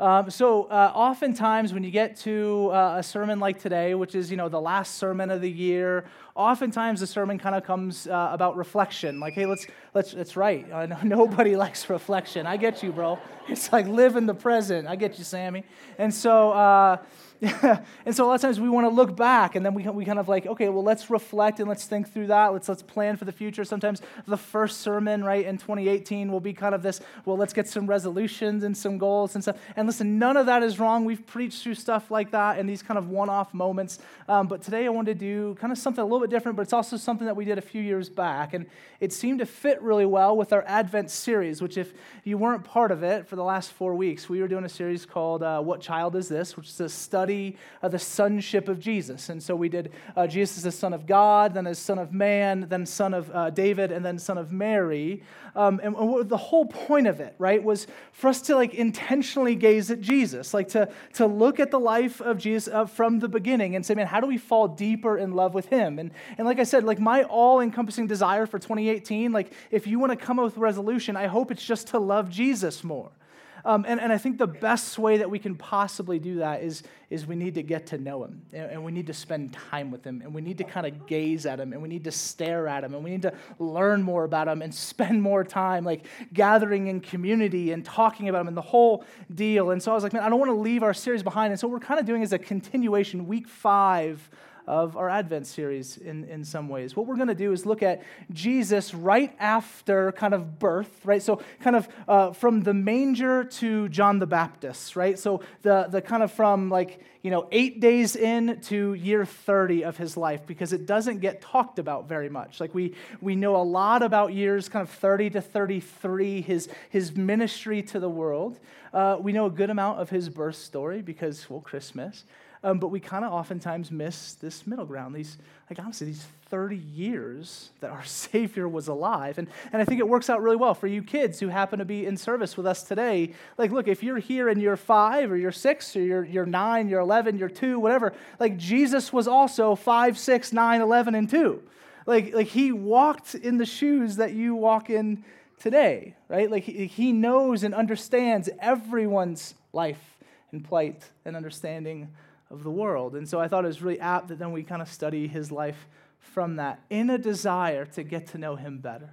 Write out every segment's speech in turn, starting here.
Um, so, uh, oftentimes when you get to uh, a sermon like today, which is you know the last sermon of the year, oftentimes the sermon kind of comes uh, about reflection. Like, hey, let's let's. It's right. nobody likes reflection. I get you, bro. It's like live in the present. I get you, Sammy. And so uh, and so a lot of times we want to look back and then we, we kind of like, okay, well, let's reflect and let's think through that. Let's, let's plan for the future. Sometimes the first sermon, right, in 2018 will be kind of this, well, let's get some resolutions and some goals and stuff. And listen, none of that is wrong. We've preached through stuff like that in these kind of one off moments. Um, but today I wanted to do kind of something a little bit different, but it's also something that we did a few years back. And it seemed to fit really well with our Advent series, which, if you weren't part of it for the last four weeks, we were doing a series called uh, What Child Is This, which is a study study uh, the sonship of Jesus. And so we did uh, Jesus as the Son of God, then as Son of Man, then Son of uh, David, and then Son of Mary. Um, and, and the whole point of it, right, was for us to like intentionally gaze at Jesus, like to, to look at the life of Jesus uh, from the beginning and say, man, how do we fall deeper in love with him? And, and like I said, like my all encompassing desire for 2018, like if you want to come up with resolution, I hope it's just to love Jesus more. Um, and, and I think the best way that we can possibly do that is, is we need to get to know him and, and we need to spend time with him and we need to kind of gaze at him and we need to stare at him and we need to learn more about him and spend more time like gathering in community and talking about him and the whole deal. And so I was like, man, I don't want to leave our series behind. And so what we're kind of doing is a continuation, week five of our Advent series in, in some ways. What we're going to do is look at Jesus right after kind of birth, right? So, kind of uh, from the manger to John the Baptist, right? So, the, the kind of from like, you know, eight days in to year 30 of his life because it doesn't get talked about very much. Like, we, we know a lot about years kind of 30 to 33, his, his ministry to the world. Uh, we know a good amount of his birth story because, well, Christmas. Um, but we kind of oftentimes miss this middle ground, these, like honestly, these 30 years that our Savior was alive. And, and I think it works out really well for you kids who happen to be in service with us today. Like, look, if you're here and you're five or you're six or you're, you're nine, you're 11, you're two, whatever, like Jesus was also five, six, nine, 11, and two. Like, like he walked in the shoes that you walk in today, right? Like he, he knows and understands everyone's life and plight and understanding of the world. And so I thought it was really apt that then we kind of study his life from that in a desire to get to know him better.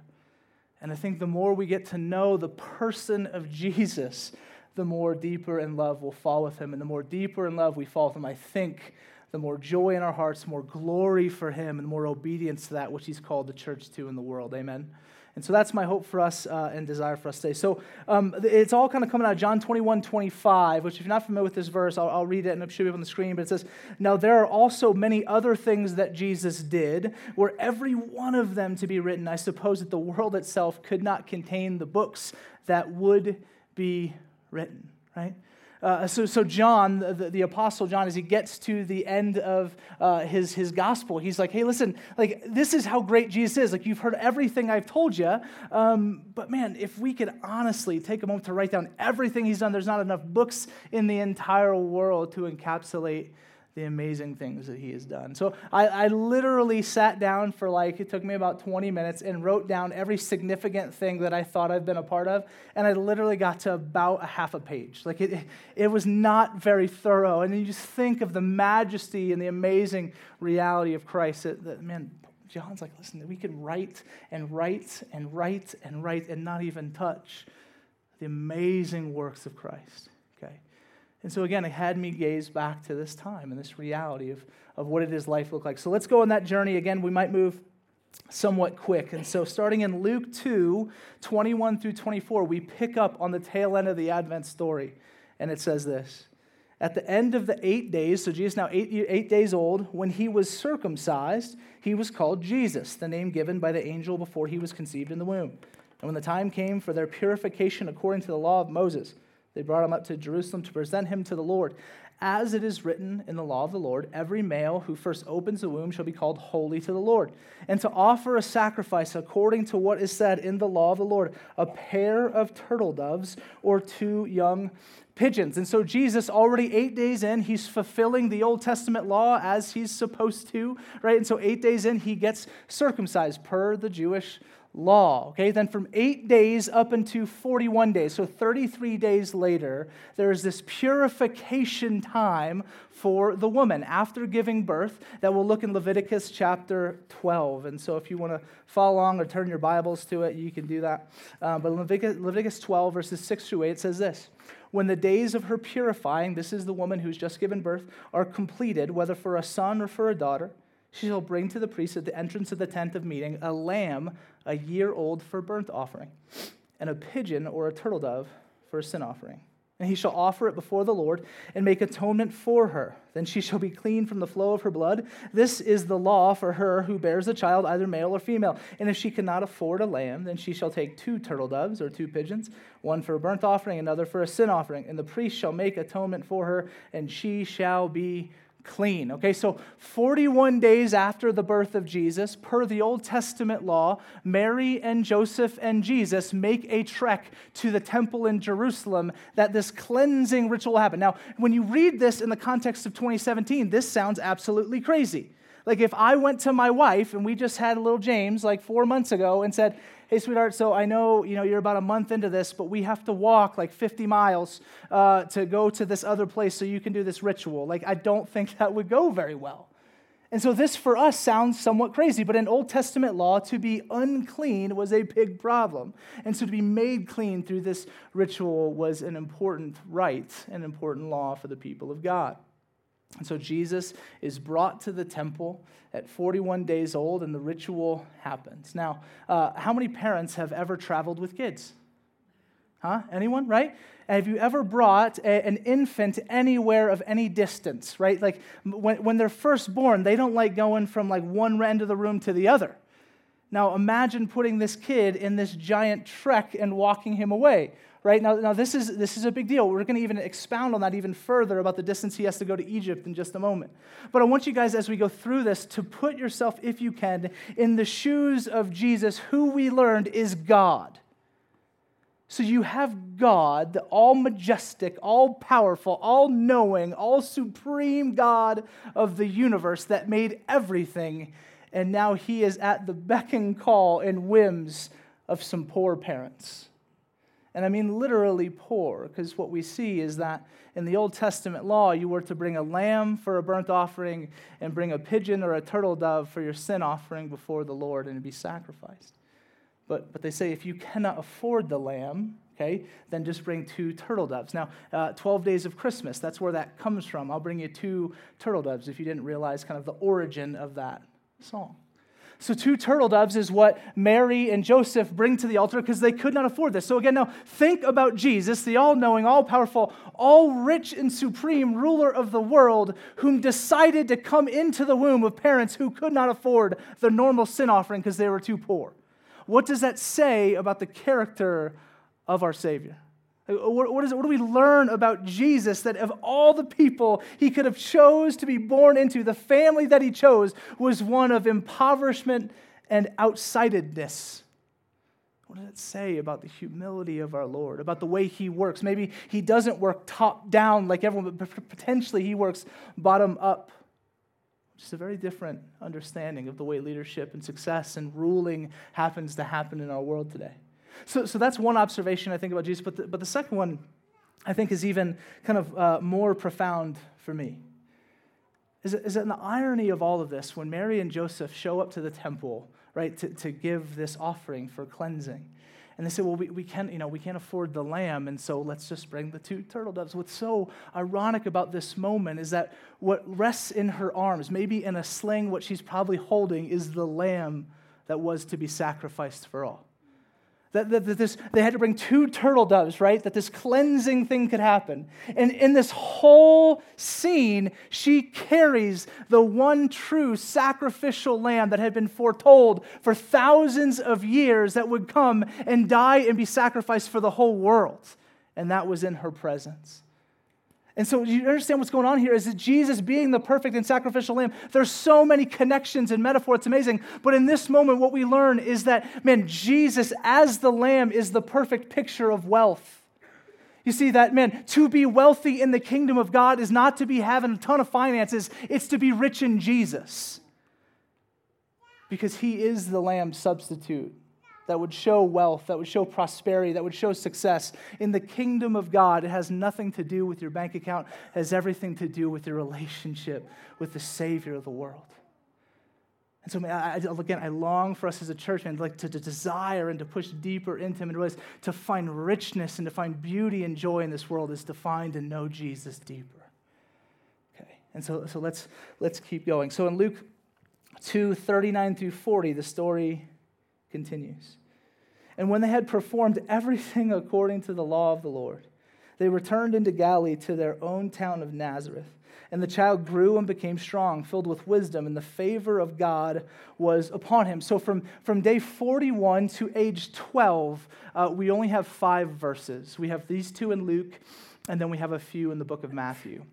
And I think the more we get to know the person of Jesus, the more deeper in love we'll fall with him. And the more deeper in love we fall with him, I think the more joy in our hearts, more glory for him, and more obedience to that which he's called the church to in the world. Amen. And so that's my hope for us uh, and desire for us today. So um, it's all kind of coming out of John 21, 25, which if you're not familiar with this verse, I'll, I'll, read it and it should be up on the screen. But it says, Now there are also many other things that Jesus did, were every one of them to be written. I suppose that the world itself could not contain the books that would be written, right? Uh, so, so John, the, the, apostle John, as he gets to the end of uh, his, his gospel, he's like, hey, listen, like, this is how great Jesus is. Like, you've heard everything I've told you. Um, but man, if we could honestly take a moment to write down everything he's done, there's not enough books in the entire world to encapsulate the amazing things that he has done. So I, I, literally sat down for like, it took me about 20 minutes and wrote down every significant thing that I thought I've been a part of. And I literally got to about a half a page. Like it, it was not very thorough. And you just think of the majesty and the amazing reality of Christ that, that man, John's like, listen, we can write and write and write and write and not even touch the amazing works of Christ. And so again, it had me gaze back to this time and this reality of, of what it is life look like. So let's go on that journey. Again, we might move somewhat quick. And so starting in Luke 2, 21 through 24, we pick up on the tail end of the Advent story. And it says this. At the end of the eight days, so Jesus now eight, eight days old, when he was circumcised, he was called Jesus, the name given by the angel before he was conceived in the womb. And when the time came for their purification according to the law of Moses, they brought him up to Jerusalem to present him to the Lord. As it is written in the law of the Lord, every male who first opens the womb shall be called holy to the Lord. And to offer a sacrifice according to what is said in the law of the Lord, a pair of turtle doves or two young pigeons. And so Jesus, already eight days in, he's fulfilling the Old Testament law as he's supposed to, right? And so eight days in, he gets circumcised per the Jewish law. Okay, then from eight days up into 41 days, so 33 days later, there is this purification time for the woman after giving birth that we'll look in Leviticus chapter 12. And so if you want to follow along or turn your Bibles to it, you can do that. Uh, but Leviticus, Leviticus 12, verses 6 through 8 says this. When the days of her purifying, this is the woman who's just given birth, are completed, whether for a son or for a daughter, she shall bring to the priest at the entrance of the tent of meeting a lamb a year old for burnt offering, and a pigeon or a turtle dove for a sin offering. And he shall offer it before the Lord and make atonement for her. Then she shall be clean from the flow of her blood. This is the law for her who bears a child, either male or female. And if she cannot afford a lamb, then she shall take two turtle doves or two pigeons, one for a burnt offering, another for a sin offering. And the priest shall make atonement for her, and she shall be clean. Okay, so 41 days after the birth of Jesus, per the Old Testament law, Mary and Joseph and Jesus make a trek to the temple in Jerusalem that this cleansing ritual happened. Now, when you read this in the context of 2017, this sounds absolutely crazy. Like if I went to my wife and we just had a little James like four months ago and said, hey, sweetheart, so I know, you know you're about a month into this, but we have to walk like 50 miles uh, to go to this other place so you can do this ritual. Like, I don't think that would go very well. And so, this for us sounds somewhat crazy, but in Old Testament law, to be unclean was a big problem. And so, to be made clean through this ritual was an important right, an important law for the people of God. And so Jesus is brought to the temple at 41 days old, and the ritual happens. Now, uh, how many parents have ever traveled with kids? Huh? Anyone, right? Have you ever brought a, an infant anywhere of any distance, right? Like when, when they're first born, they don't like going from like one end of the room to the other. Now imagine putting this kid in this giant trek and walking him away right? Now, now this, is, this is a big deal. We're going to even expound on that even further about the distance he has to go to Egypt in just a moment. But I want you guys, as we go through this, to put yourself, if you can, in the shoes of Jesus, who we learned is God. So you have God, the all majestic, all powerful, all knowing, all supreme God of the universe that made everything. And now he is at the beck and call and whims of some poor parents. And I mean literally poor, because what we see is that in the Old Testament law, you were to bring a lamb for a burnt offering and bring a pigeon or a turtle dove for your sin offering before the Lord and be sacrificed. But, but they say if you cannot afford the lamb, okay, then just bring two turtle doves. Now, uh, 12 days of Christmas, that's where that comes from. I'll bring you two turtle doves if you didn't realize kind of the origin of that song. So, two turtle doves is what Mary and Joseph bring to the altar because they could not afford this. So, again, now think about Jesus, the all knowing, all powerful, all rich and supreme ruler of the world, whom decided to come into the womb of parents who could not afford the normal sin offering because they were too poor. What does that say about the character of our Savior? Uh, what, is what do we learn about Jesus that of all the people he could have chose to be born into, the family that he chose was one of impoverishment and outsidedness? What does it say about the humility of our Lord, about the way he works? Maybe he doesn't work top down like everyone, but potentially he works bottom up, which is a very different understanding of the way leadership and success and ruling happens to happen in our world today. So, so that's one observation I think about Jesus. But the, but the second one I think is even kind of uh, more profound for me. Is, is that in the irony of all of this, when Mary and Joseph show up to the temple, right, to, to give this offering for cleansing, and they say, well, we, we, can't, you know, we can't afford the lamb, and so let's just bring the two turtle doves. What's so ironic about this moment is that what rests in her arms, maybe in a sling, what she's probably holding, is the lamb that was to be sacrificed for all. That, that, that, this, they had to bring two turtle doves, right? That this cleansing thing could happen. And in this whole scene, she carries the one true sacrificial lamb that had been foretold for thousands of years that would come and die and be sacrificed for the whole world. And that was in her presence. And so you understand what's going on here is that Jesus being the perfect and sacrificial lamb, there's so many connections and metaphor, it's amazing. But in this moment, what we learn is that, man, Jesus as the lamb is the perfect picture of wealth. You see that, man, to be wealthy in the kingdom of God is not to be having a ton of finances, it's to be rich in Jesus. Because he is the lamb substitute that would show wealth, that would show prosperity, that would show success. In the kingdom of God, it has nothing to do with your bank account, it has everything to do with your relationship with the Savior of the world. And so, I, again, I long for us as a church, man, like to, to desire and to push deeper into Him and realize to find richness and to find beauty and joy in this world is to find and know Jesus deeper. Okay, and so, so let's, let's keep going. So in Luke 2 39 through 40, the story continues. And when they had performed everything according to the law of the Lord, they returned into Galilee to their own town of Nazareth. And the child grew and became strong, filled with wisdom, and the favor of God was upon him. So from, from day 41 to age 12, uh, we only have five verses. We have these two in Luke, and then we have a few in the book of Matthew.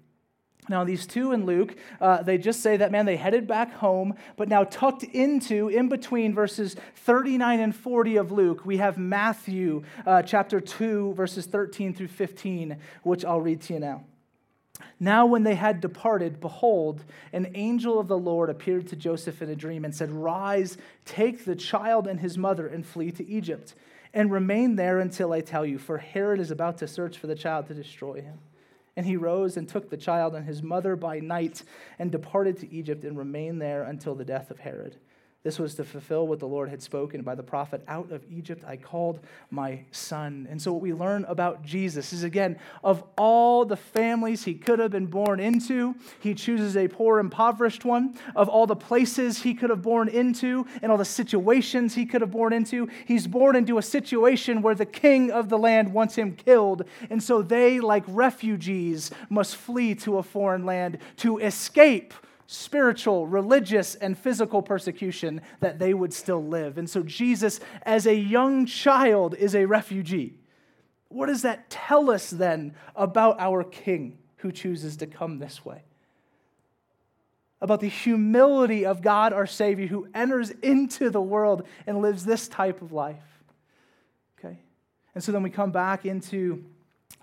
Now, these two in Luke, uh, they just say that, man, they headed back home, but now tucked into, in between verses 39 and 40 of Luke, we have Matthew uh, chapter 2, verses 13 through 15, which I'll read to you now. Now, when they had departed, behold, an angel of the Lord appeared to Joseph in a dream and said, Rise, take the child and his mother, and flee to Egypt, and remain there until I tell you, for Herod is about to search for the child to destroy him. And he rose and took the child and his mother by night and departed to Egypt and remained there until the death of Herod. This was to fulfill what the Lord had spoken by the prophet Out of Egypt I called my son. And so, what we learn about Jesus is again, of all the families he could have been born into, he chooses a poor, impoverished one. Of all the places he could have born into and all the situations he could have born into, he's born into a situation where the king of the land wants him killed. And so, they, like refugees, must flee to a foreign land to escape spiritual, religious, and physical persecution, that they would still live. And so Jesus, as a young child, is a refugee. What does that tell us then about our King who chooses to come this way? About the humility of God our Savior who enters into the world and lives this type of life. Okay? And so then we come back into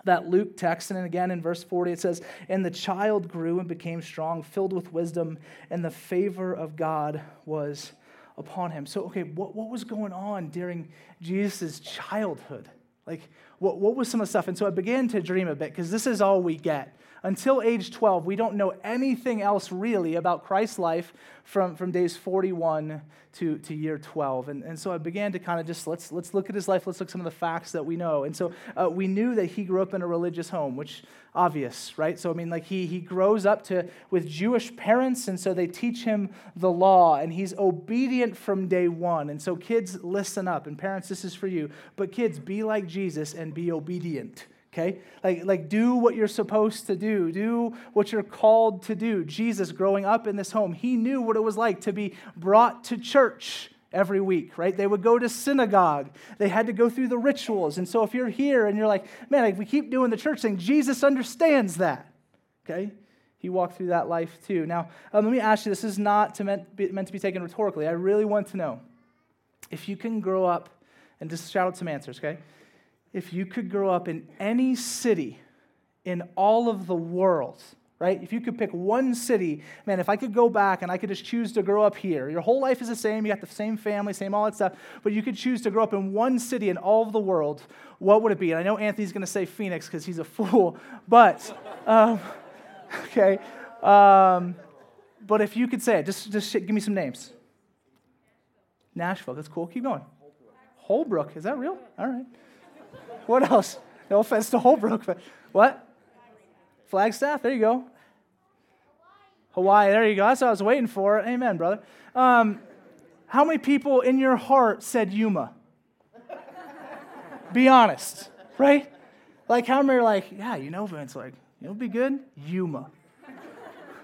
that Luke text. And again in verse 40, it says, And the child grew and became strong, filled with wisdom, and the favor of God was upon him. So, okay, what, what was going on during Jesus' childhood? Like, what, what was some of the stuff? And so I began to dream a bit because this is all we get. Until age 12, we don't know anything else really about Christ's life from, from days 41 to, to year 12. And, and so I began to kind of just let's, let's look at his life, let's look at some of the facts that we know. And so uh, we knew that he grew up in a religious home, which obvious, right? So I mean, like he, he grows up to with Jewish parents, and so they teach him the law, and he's obedient from day one. And so kids, listen up, and parents, this is for you. But kids, be like Jesus and be obedient okay? Like, like do what you're supposed to do, do what you're called to do. Jesus, growing up in this home, he knew what it was like to be brought to church every week, right? They would go to synagogue. They had to go through the rituals. And so if you're here and you're like, man, like, we keep doing the church thing, Jesus understands that, okay? He walked through that life too. Now, um, let me ask you this is not to meant, be, meant to be taken rhetorically. I really want to know if you can grow up and just shout out some answers, okay? If you could grow up in any city in all of the world, right? If you could pick one city, man, if I could go back and I could just choose to grow up here, your whole life is the same, you got the same family, same all that stuff, but you could choose to grow up in one city in all of the world, what would it be? And I know Anthony's going to say Phoenix because he's a fool, but, um, okay. Um, but if you could say it, just, just give me some names. Nashville, that's cool. Keep going. Holbrook, is that real? All right. What else? No offense to Holbrook, but what? Flagstaff, there you go. Hawaii, there you go. That's what I was waiting for. Amen, brother. Um, how many people in your heart said Yuma? Be honest, right? Like, how many are like, yeah, you know, Vince, like, know, be good? Yuma.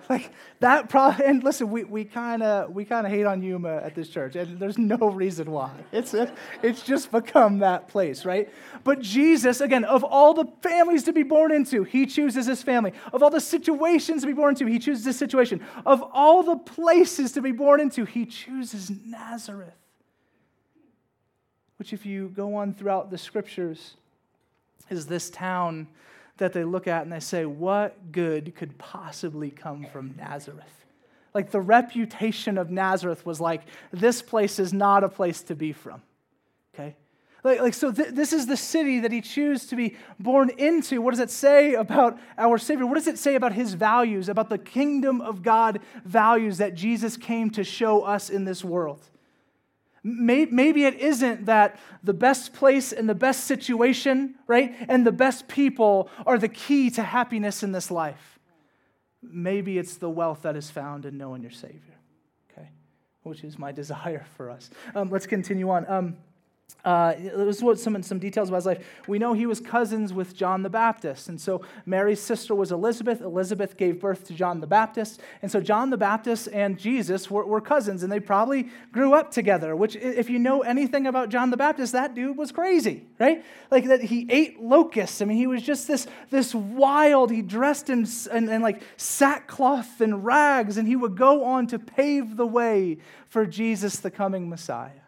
like that probably and listen we, we kind of we kind of hate on yuma at this church and there's no reason why. It's it's just become that place right? But jesus again of all the families to be born into he chooses his family. Of all the situations to be born into he chooses this situation. Of all the places to be born into he chooses nazareth. Which if you go on throughout the scriptures is this town that they look at and they say, What good could possibly come from Nazareth? Like the reputation of Nazareth was like, This place is not a place to be from. Okay? Like, like so, th- this is the city that he chose to be born into. What does it say about our Savior? What does it say about his values, about the kingdom of God values that Jesus came to show us in this world? Maybe it isn't that the best place and the best situation, right, and the best people are the key to happiness in this life. Maybe it's the wealth that is found in knowing your Savior, okay, which is my desire for us. Um, let's continue on. Um, uh, this is what some, some details about his life. We know he was cousins with John the Baptist. And so Mary's sister was Elizabeth. Elizabeth gave birth to John the Baptist. And so John the Baptist and Jesus were, were cousins, and they probably grew up together, which, if you know anything about John the Baptist, that dude was crazy, right? Like that he ate locusts. I mean, he was just this, this wild, he dressed in, in, in like sackcloth and rags, and he would go on to pave the way for Jesus, the coming Messiah.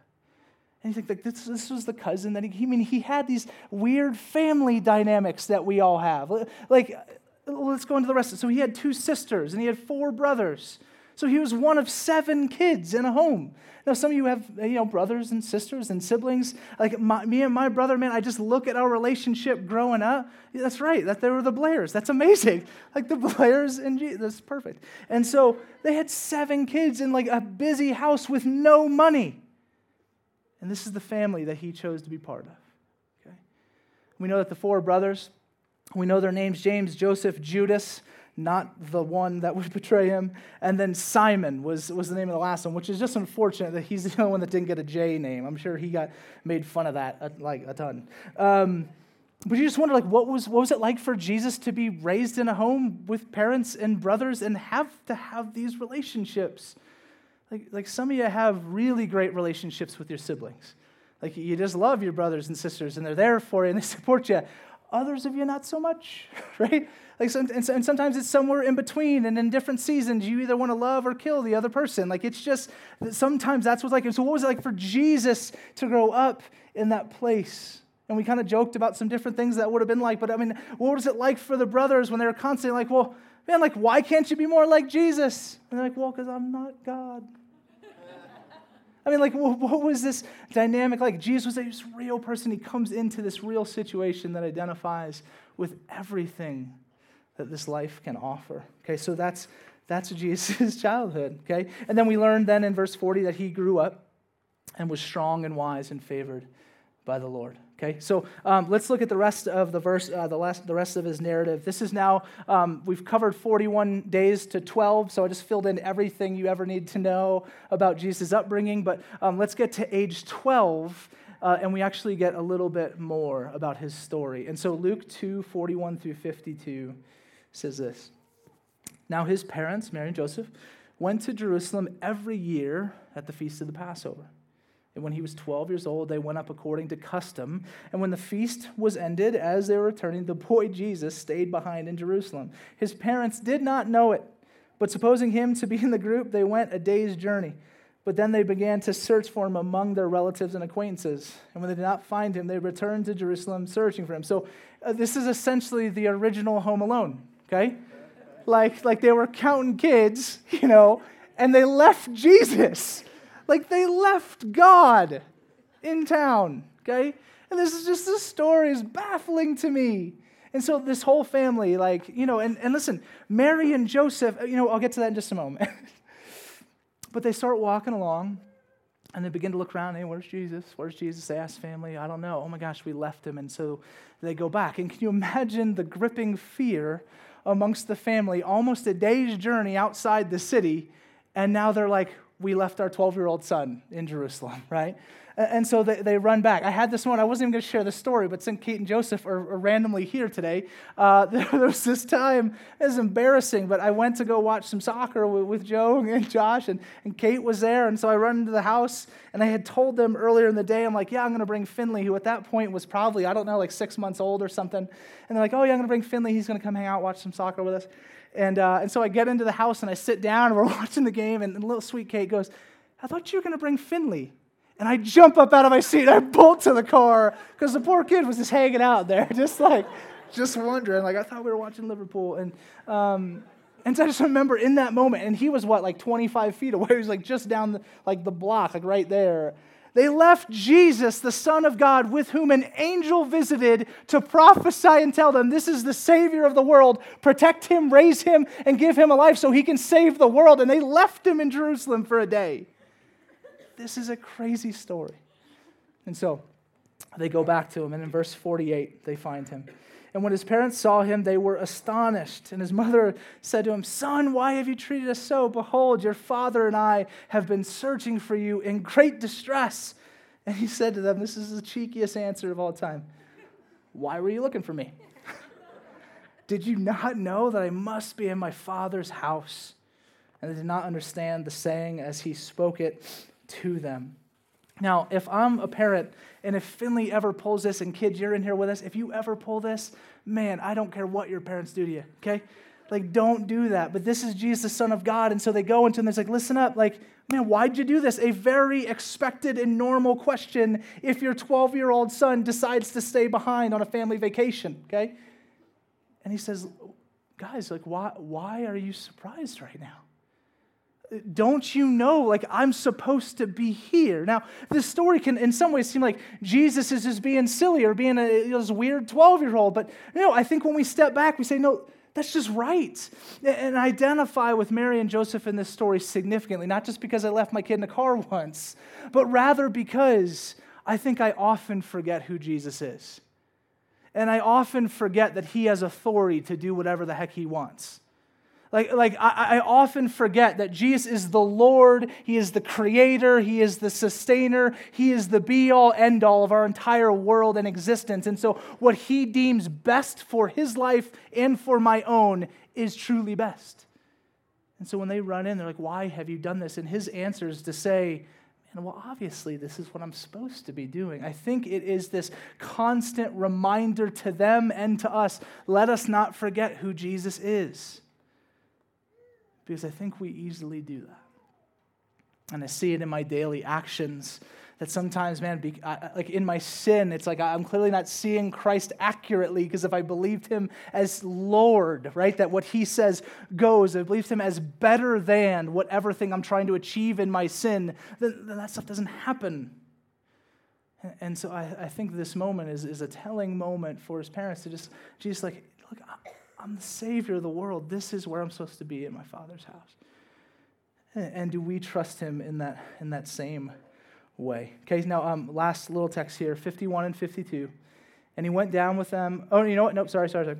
And you think like this, this was the cousin that he, mean, he had these weird family dynamics that we all have. Like, uh, let's go into the rest. of it. So he had two sisters and he had four brothers. So he was one of seven kids in a home. Now, some of you have, you know, brothers and sisters and siblings. Like my, me and my brother, man, I just look at our relationship growing up. That's right, that they were the Blairs. That's amazing. Like the Blairs and Jesus, that's perfect. And so they had seven kids in like a busy house with no money. And this is the family that he chose to be part of. Okay? We know that the four brothers, we know their names James, Joseph, Judas, not the one that would betray him. And then Simon was, was the name of the last one, which is just unfortunate that he's the only one that didn't get a J name. I'm sure he got made fun of that uh, like a ton. Um, but you just wonder, like, what was, what was it like for Jesus to be raised in a home with parents and brothers and have to have these relationships? Like, like some of you have really great relationships with your siblings. Like you just love your brothers and sisters and they're there for you and they support you. Others of you, not so much, right? Like, some, and, and sometimes it's somewhere in between, and in different seasons, you either want to love or kill the other person. Like, it's just sometimes that's what's like. So, what was it like for Jesus to grow up in that place? And we kind of joked about some different things that would have been like, but I mean, what was it like for the brothers when they were constantly like, well, man, like, why can't you be more like Jesus? And they're like, well, because I'm not God. I mean, like, what was this dynamic like? Jesus was this real person. He comes into this real situation that identifies with everything that this life can offer. Okay, so that's that's Jesus' childhood. Okay, and then we learned then in verse 40 that he grew up and was strong and wise and favored by the Lord. Okay, so um, let's look at the rest of the verse, uh, the, last, the rest of his narrative. This is now, um, we've covered 41 days to 12, so I just filled in everything you ever need to know about Jesus' upbringing. But um, let's get to age 12, uh, and we actually get a little bit more about his story. And so Luke 2 41 through 52 says this Now his parents, Mary and Joseph, went to Jerusalem every year at the feast of the Passover. And when he was 12 years old, they went up according to custom. And when the feast was ended, as they were returning, the boy Jesus stayed behind in Jerusalem. His parents did not know it, but supposing him to be in the group, they went a day's journey. But then they began to search for him among their relatives and acquaintances. And when they did not find him, they returned to Jerusalem searching for him. So uh, this is essentially the original Home Alone, okay? Like, like they were counting kids, you know, and they left Jesus. Like they left God in town, okay? And this is just, this story is baffling to me. And so this whole family, like, you know, and, and listen, Mary and Joseph, you know, I'll get to that in just a moment. but they start walking along and they begin to look around. Hey, where's Jesus? Where's Jesus? They ask family, I don't know. Oh my gosh, we left him. And so they go back. And can you imagine the gripping fear amongst the family, almost a day's journey outside the city? And now they're like, we left our 12 year old son in Jerusalem, right? And so they, they run back. I had this one, I wasn't even going to share the story, but since Kate and Joseph are, are randomly here today, uh, there, was this time, it was embarrassing, but I went to go watch some soccer with, with Joe and Josh, and, and Kate was there. And so I run into the house, and I had told them earlier in the day, I'm like, yeah, I'm going to bring Finley, who at that point was probably, I don't know, like six months old or something. And they're like, oh, yeah, I'm going to bring Finley. He's going to come hang out, watch some soccer with us. And, uh, and so I get into the house and I sit down and we're watching the game, and, little sweet Kate goes, I thought you were going to bring Finley. And I jump up out of my seat. And I bolt to the car because the poor kid was just hanging out there, just like, just wondering. Like, I thought we were watching Liverpool. And, um, and so I just remember in that moment, and he was what, like 25 feet away? He was like just down the, like the block, like right there. They left Jesus, the Son of God, with whom an angel visited to prophesy and tell them, This is the Savior of the world. Protect him, raise him, and give him a life so he can save the world. And they left him in Jerusalem for a day. This is a crazy story. And so they go back to him, and in verse 48, they find him. And when his parents saw him, they were astonished. And his mother said to him, Son, why have you treated us so? Behold, your father and I have been searching for you in great distress. And he said to them, This is the cheekiest answer of all time. Why were you looking for me? did you not know that I must be in my father's house? And they did not understand the saying as he spoke it to them. Now, if I'm a parent and if Finley ever pulls this, and kids, you're in here with us, if you ever pull this, man, I don't care what your parents do to you, okay? Like, don't do that. But this is Jesus, the Son of God. And so they go into him, and it's like, listen up, like, man, why'd you do this? A very expected and normal question if your 12 year old son decides to stay behind on a family vacation, okay? And he says, guys, like, why, why are you surprised right now? Don't you know like i'm supposed to be here? Now this story can in some ways seem like jesus is just being silly or being a weird 12 year old but you know i think when we step back we say no that's just right. And identify with mary and joseph in this story significantly not just because i left my kid in a car once but rather because i think i often forget who jesus is. And i often forget that he has authority to do whatever the heck he wants like, like I, I often forget that Jesus is the Lord, He is the creator, He is the sustainer, He is the be all, end all of our entire world and existence. And so, what He deems best for His life and for my own is truly best. And so, when they run in, they're like, Why have you done this? And His answer is to say, and well, obviously, this is what I'm supposed to be doing. I think it is this constant reminder to them and to us let us not forget who Jesus is because I think we easily do that. And I see it in my daily actions that sometimes, man, be, I, like in my sin, it's like I'm clearly not seeing Christ accurately because if I believed him as Lord, right, that what he says goes, I believed him as better than whatever thing I'm trying to achieve in my sin, then, then that stuff doesn't happen. And, and so I, I, think this moment is, is a telling moment for his parents to just, just like, look, I'm the Savior of the world. This is where I'm supposed to be in my Father's house. And do we trust Him in that, in that same way? Okay, now, um, last little text here 51 and 52. And he went down with them. Oh, you know what? Nope, sorry, sorry, sorry.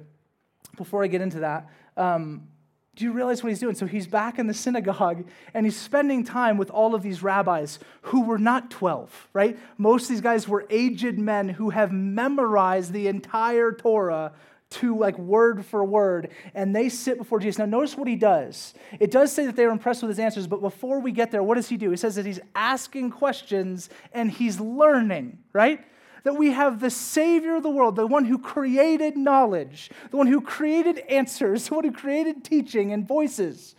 Before I get into that, um, do you realize what he's doing? So he's back in the synagogue and he's spending time with all of these rabbis who were not 12, right? Most of these guys were aged men who have memorized the entire Torah to like word for word, and they sit before Jesus. Now, notice what he does. It does say that they were impressed with his answers, but before we get there, what does he do? He says that he's asking questions and he's learning, right? That we have the Savior of the world, the one who created knowledge, the one who created answers, the one who created teaching and voices.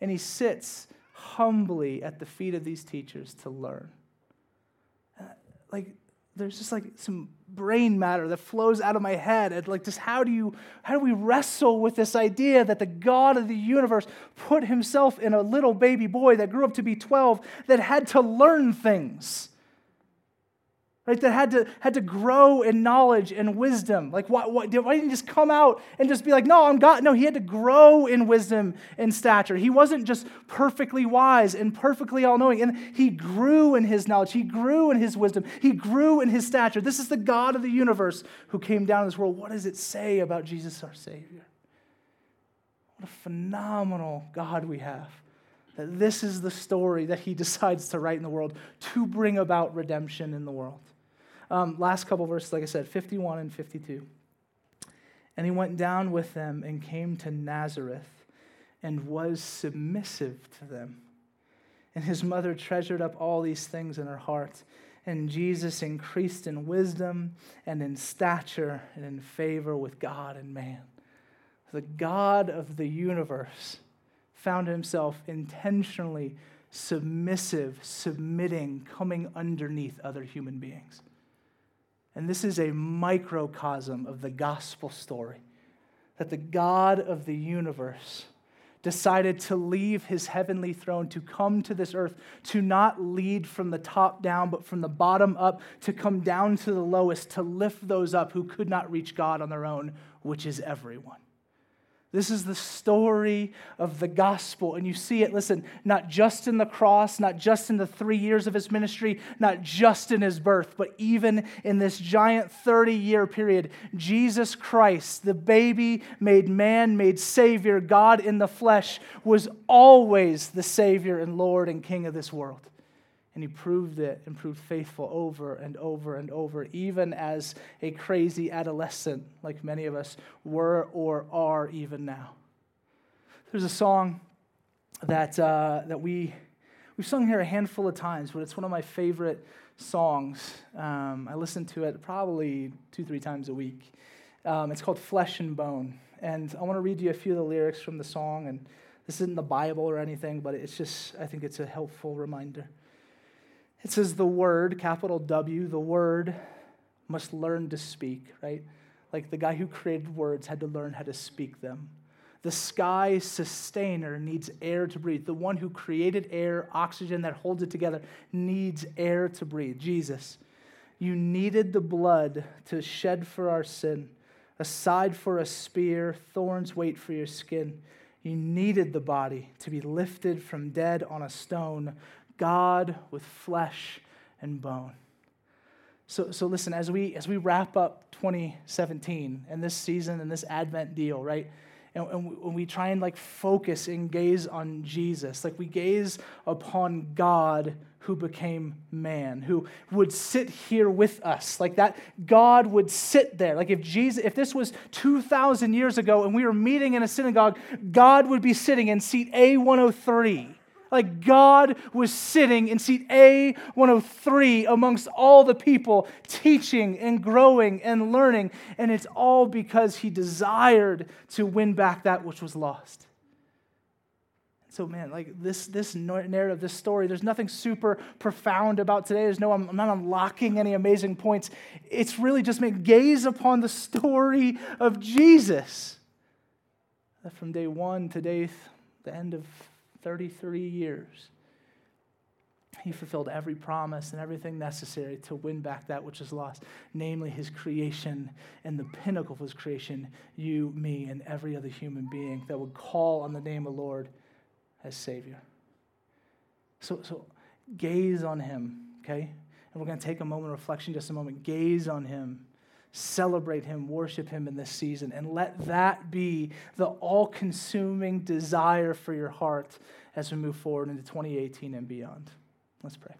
And he sits humbly at the feet of these teachers to learn. Uh, like, there's just like some brain matter that flows out of my head. And like just how do you how do we wrestle with this idea that the god of the universe put himself in a little baby boy that grew up to be 12 that had to learn things right, that had to, had to grow in knowledge and wisdom. Like, why, why, why didn't he just come out and just be like, no, I'm God? No, he had to grow in wisdom and stature. He wasn't just perfectly wise and perfectly all knowing. And he grew in his knowledge, he grew in his wisdom, he grew in his stature. This is the God of the universe who came down in this world. What does it say about Jesus, our Savior? What a phenomenal God we have. That this is the story that he decides to write in the world to bring about redemption in the world. Um, last couple verses, like I said, 51 and 52. And he went down with them and came to Nazareth and was submissive to them. And his mother treasured up all these things in her heart. And Jesus increased in wisdom and in stature and in favor with God and man. The God of the universe found himself intentionally submissive, submitting, coming underneath other human beings. And this is a microcosm of the gospel story that the God of the universe decided to leave his heavenly throne, to come to this earth, to not lead from the top down, but from the bottom up, to come down to the lowest, to lift those up who could not reach God on their own, which is everyone. This is the story of the gospel. And you see it, listen, not just in the cross, not just in the three years of his ministry, not just in his birth, but even in this giant 30 year period. Jesus Christ, the baby made man, made Savior, God in the flesh, was always the Savior and Lord and King of this world. And he proved it and proved faithful over and over and over, even as a crazy adolescent, like many of us were or are even now. There's a song that, uh, that we, we've sung here a handful of times, but it's one of my favorite songs. Um, I listen to it probably two, three times a week. Um, it's called Flesh and Bone. And I want to read you a few of the lyrics from the song. And this isn't the Bible or anything, but it's just, I think it's a helpful reminder. It says the word, capital W, the word must learn to speak, right? Like the guy who created words had to learn how to speak them. The sky sustainer needs air to breathe. The one who created air, oxygen that holds it together, needs air to breathe. Jesus, you needed the blood to shed for our sin. A side for a spear, thorns wait for your skin. You needed the body to be lifted from dead on a stone God with flesh and bone. So, so listen, as we, as we wrap up 2017 and this season and this Advent deal, right? And, and when we try and like focus and gaze on Jesus, like we gaze upon God who became man, who would sit here with us. Like that God would sit there. Like if Jesus, if this was 2,000 years ago and we were meeting in a synagogue, God would be sitting in seat A103 like God was sitting in seat A103 amongst all the people, teaching and growing and learning. And it's all because he desired to win back that which was lost. So, man, like this, this narrative, this story, there's nothing super profound about today. There's no, I'm not unlocking any amazing points. It's really just make gaze upon the story of Jesus. From day one to day, the end of 33 years, he fulfilled every promise and everything necessary to win back that which is lost, namely his creation and the pinnacle of his creation, you, me, and every other human being that would call on the name of the Lord as Savior. So, so gaze on him, okay? And we're going to take a moment of reflection, just a moment. Gaze on him celebrate Him, worship Him in this season, and let that be the all consuming desire for your heart as we move forward into 2018 and beyond. Let's pray.